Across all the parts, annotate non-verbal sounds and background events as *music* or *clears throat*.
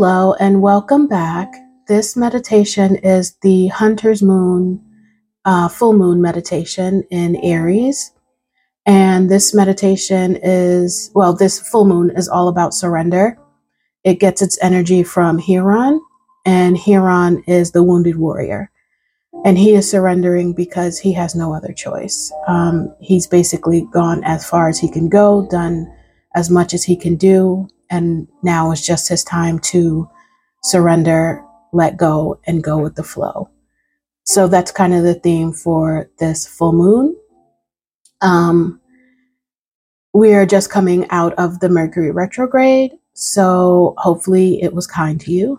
Hello and welcome back. This meditation is the Hunter's Moon uh, full moon meditation in Aries. And this meditation is, well, this full moon is all about surrender. It gets its energy from Chiron, and Chiron is the wounded warrior. And he is surrendering because he has no other choice. Um, he's basically gone as far as he can go, done as much as he can do, and now is just his time to surrender, let go, and go with the flow. So that's kind of the theme for this full moon. Um, we are just coming out of the Mercury retrograde, so hopefully it was kind to you,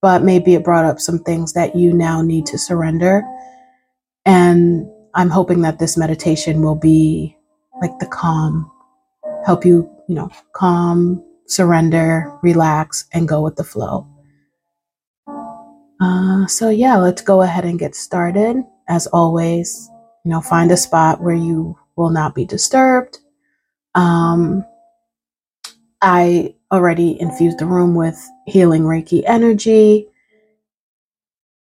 but maybe it brought up some things that you now need to surrender. And I'm hoping that this meditation will be like the calm, help you, you know, calm, surrender, relax, and go with the flow. Uh, so, yeah, let's go ahead and get started. As always, you know, find a spot where you will not be disturbed. Um, I already infused the room with healing Reiki energy.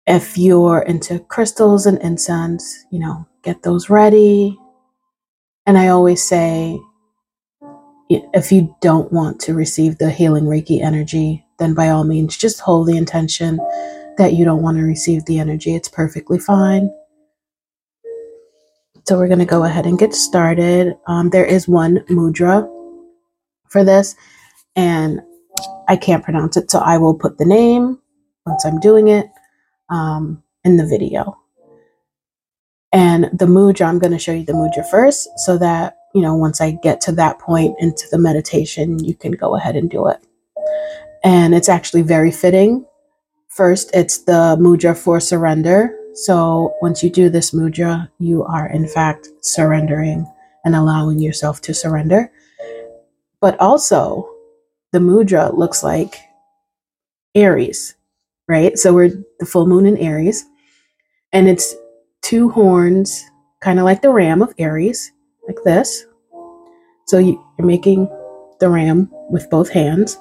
If you're into crystals and incense, you know, get those ready. And I always say, if you don't want to receive the healing Reiki energy, then by all means, just hold the intention that you don't want to receive the energy. It's perfectly fine. So we're going to go ahead and get started. Um, there is one mudra for this, and I can't pronounce it, so I will put the name once I'm doing it um, in the video. And the mudra, I'm going to show you the mudra first so that, you know, once I get to that point into the meditation, you can go ahead and do it. And it's actually very fitting First, it's the mudra for surrender. So once you do this mudra, you are in fact surrendering and allowing yourself to surrender. But also, the mudra looks like Aries, right? So we're the full moon in Aries, and it's two horns, kind of like the ram of Aries, like this. So you're making the ram with both hands,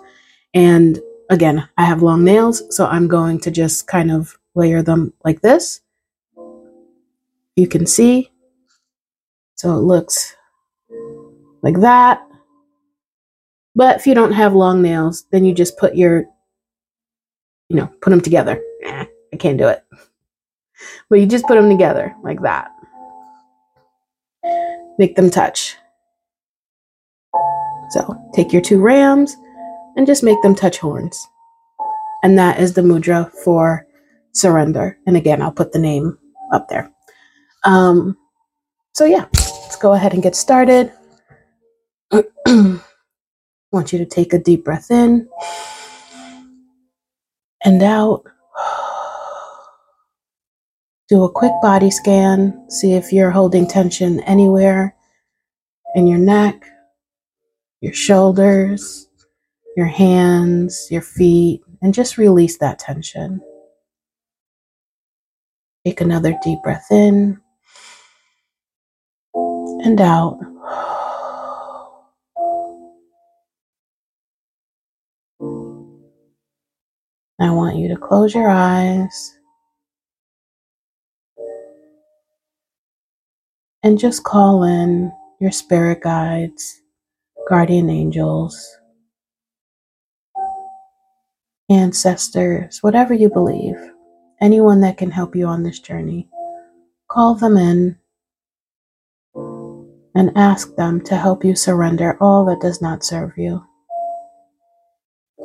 and Again, I have long nails, so I'm going to just kind of layer them like this. You can see. So it looks like that. But if you don't have long nails, then you just put your, you know, put them together. I can't do it. *laughs* But you just put them together like that. Make them touch. So take your two rams and just make them touch horns. And that is the mudra for surrender. And again, I'll put the name up there. Um, so, yeah, let's go ahead and get started. *clears throat* want you to take a deep breath in and out. Do a quick body scan. See if you're holding tension anywhere in your neck, your shoulders, your hands, your feet, and just release that tension. Take another deep breath in and out. I want you to close your eyes and just call in your spirit guides, guardian angels ancestors, whatever you believe, anyone that can help you on this journey, call them in and ask them to help you surrender all that does not serve you.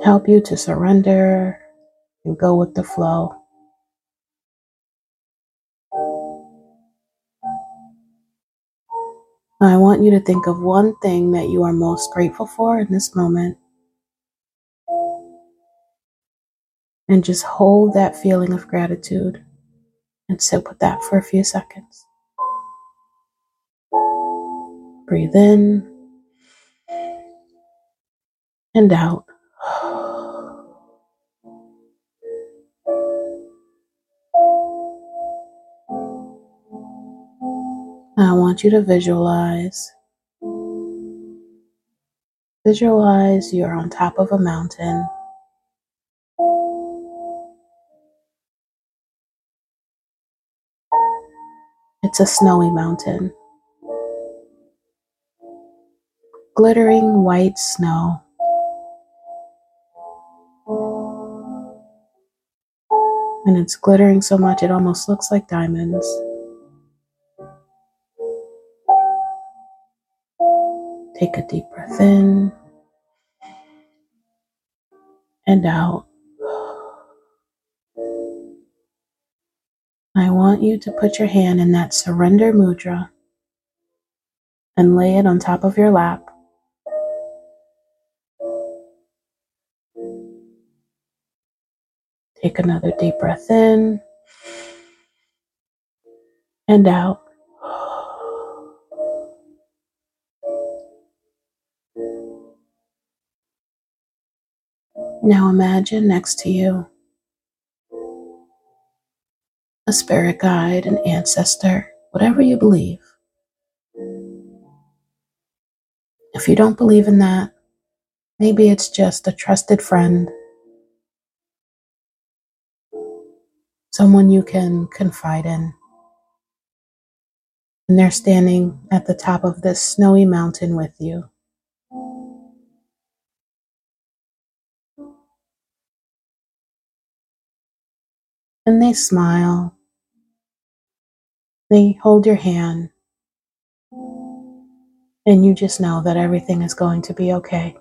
Help you to surrender and go with the flow. I want you to think of one thing that you are most grateful for in this moment and just hold that feeling of gratitude and sit with that for a few seconds. Breathe in and out. want you to visualize. Visualize you're on top of a mountain. It's a snowy mountain. Glittering white snow. And it's glittering so much it almost looks like diamonds. Take a deep breath in and out. I want you to put your hand in that surrender mudra and lay it on top of your lap. Take another deep breath in and out. Now imagine next to you a spirit guide, an ancestor, whatever you believe. If you don't believe in that, maybe it's just a trusted friend, someone you can confide in. And they're standing at the top of this snowy mountain with you. And they smile. They hold your hand, and you just know that everything is going to be okay.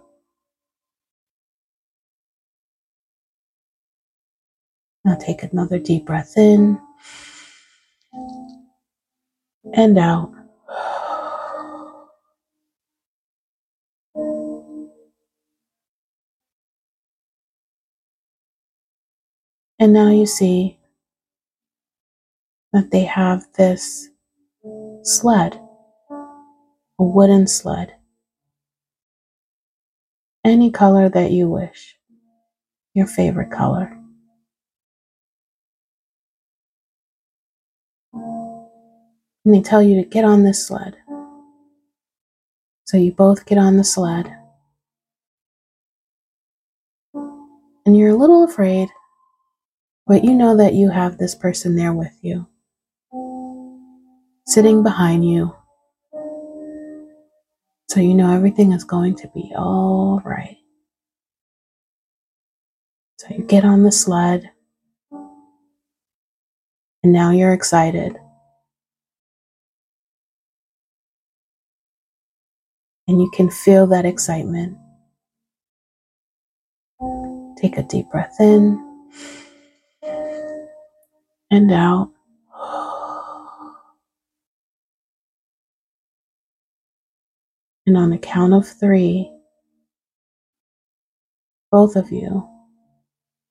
Now take another deep breath in and out. And now you see that they have this sled, a wooden sled, any color that you wish, your favorite color. And they tell you to get on this sled. So you both get on the sled. And you're a little afraid but you know that you have this person there with you, sitting behind you. So you know everything is going to be all right. So you get on the sled, and now you're excited. And you can feel that excitement. Take a deep breath in and out. And on the count of three, both of you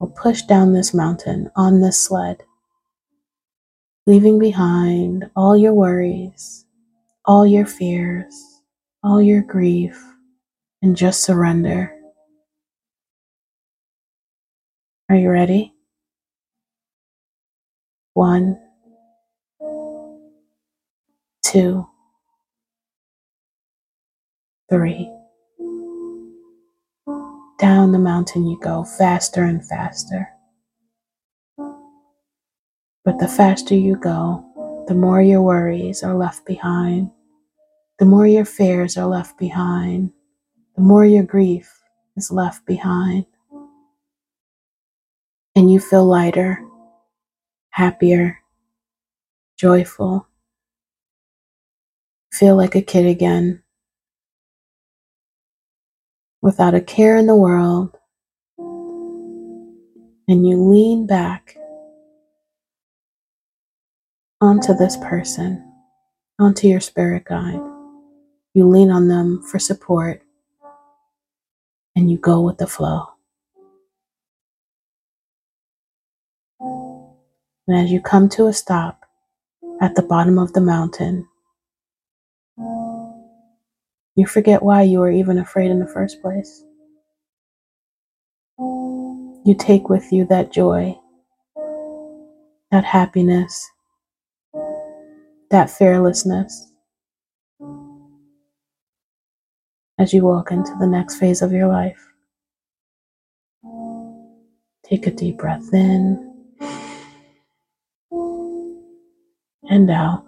will push down this mountain on this sled, leaving behind all your worries, all your fears, all your grief, and just surrender. Are you ready? One, two, three. Down the mountain you go, faster and faster. But the faster you go, the more your worries are left behind, the more your fears are left behind, the more your grief is left behind. And you feel lighter happier, joyful. Feel like a kid again, without a care in the world. And you lean back onto this person, onto your spirit guide. You lean on them for support and you go with the flow. And as you come to a stop at the bottom of the mountain, you forget why you were even afraid in the first place. You take with you that joy, that happiness, that fearlessness as you walk into the next phase of your life. Take a deep breath in and out.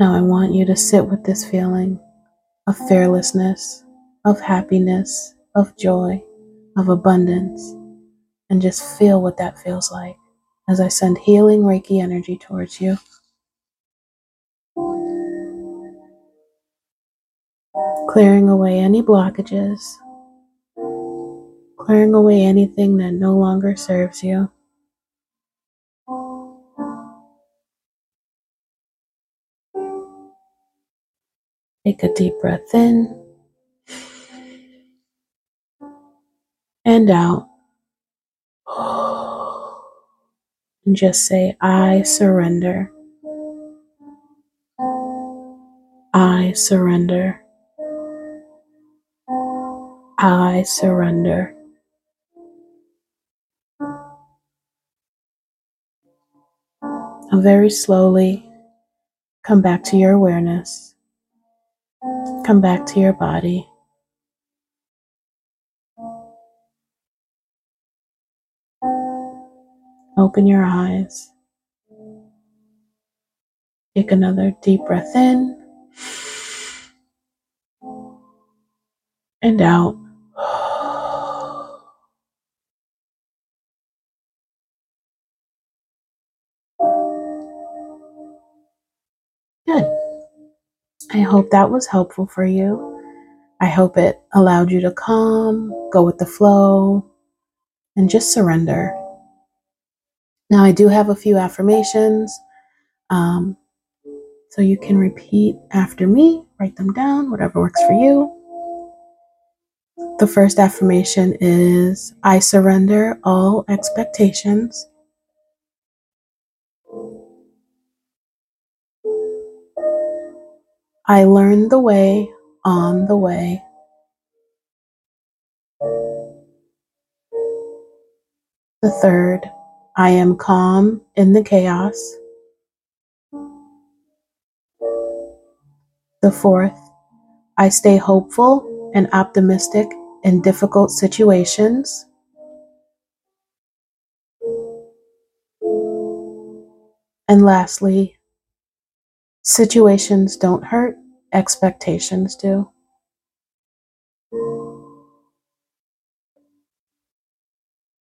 Now I want you to sit with this feeling of fearlessness, of happiness, of joy, of abundance, and just feel what that feels like as I send healing Reiki energy towards you. Clearing away any blockages, clearing away anything that no longer serves you. Take a deep breath in and out. And just say, I surrender. I surrender. I surrender. And very slowly come back to your awareness. Come back to your body. Open your eyes. Take another deep breath in and out. I hope that was helpful for you. I hope it allowed you to calm, go with the flow, and just surrender. Now, I do have a few affirmations. Um, so you can repeat after me, write them down, whatever works for you. The first affirmation is I surrender all expectations. I learn the way on the way. The third, I am calm in the chaos. The fourth, I stay hopeful and optimistic in difficult situations. And lastly, situations don't hurt, expectations do.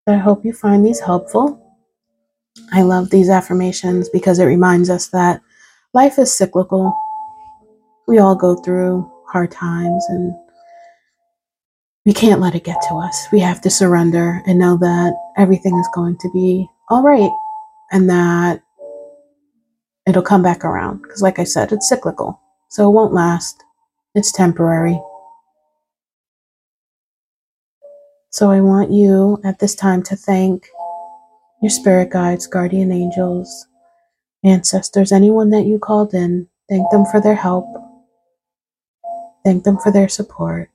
I hope you find these helpful. I love these affirmations because it reminds us that life is cyclical we all go through hard times and we can't let it get to us. We have to surrender and know that everything is going to be all right and that it'll come back around. Because, like I said, it's cyclical, so it won't last, it's temporary. So, I want you at this time to thank your spirit guides, guardian angels, ancestors, anyone that you called in. Thank them for their help Thank them for their support.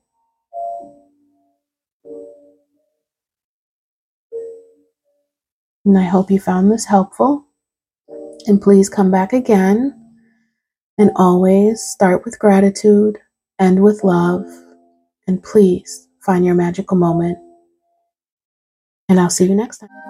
And I hope you found this helpful. And please come back again. And always start with gratitude, end with love, and please find your magical moment. And I'll see you next time.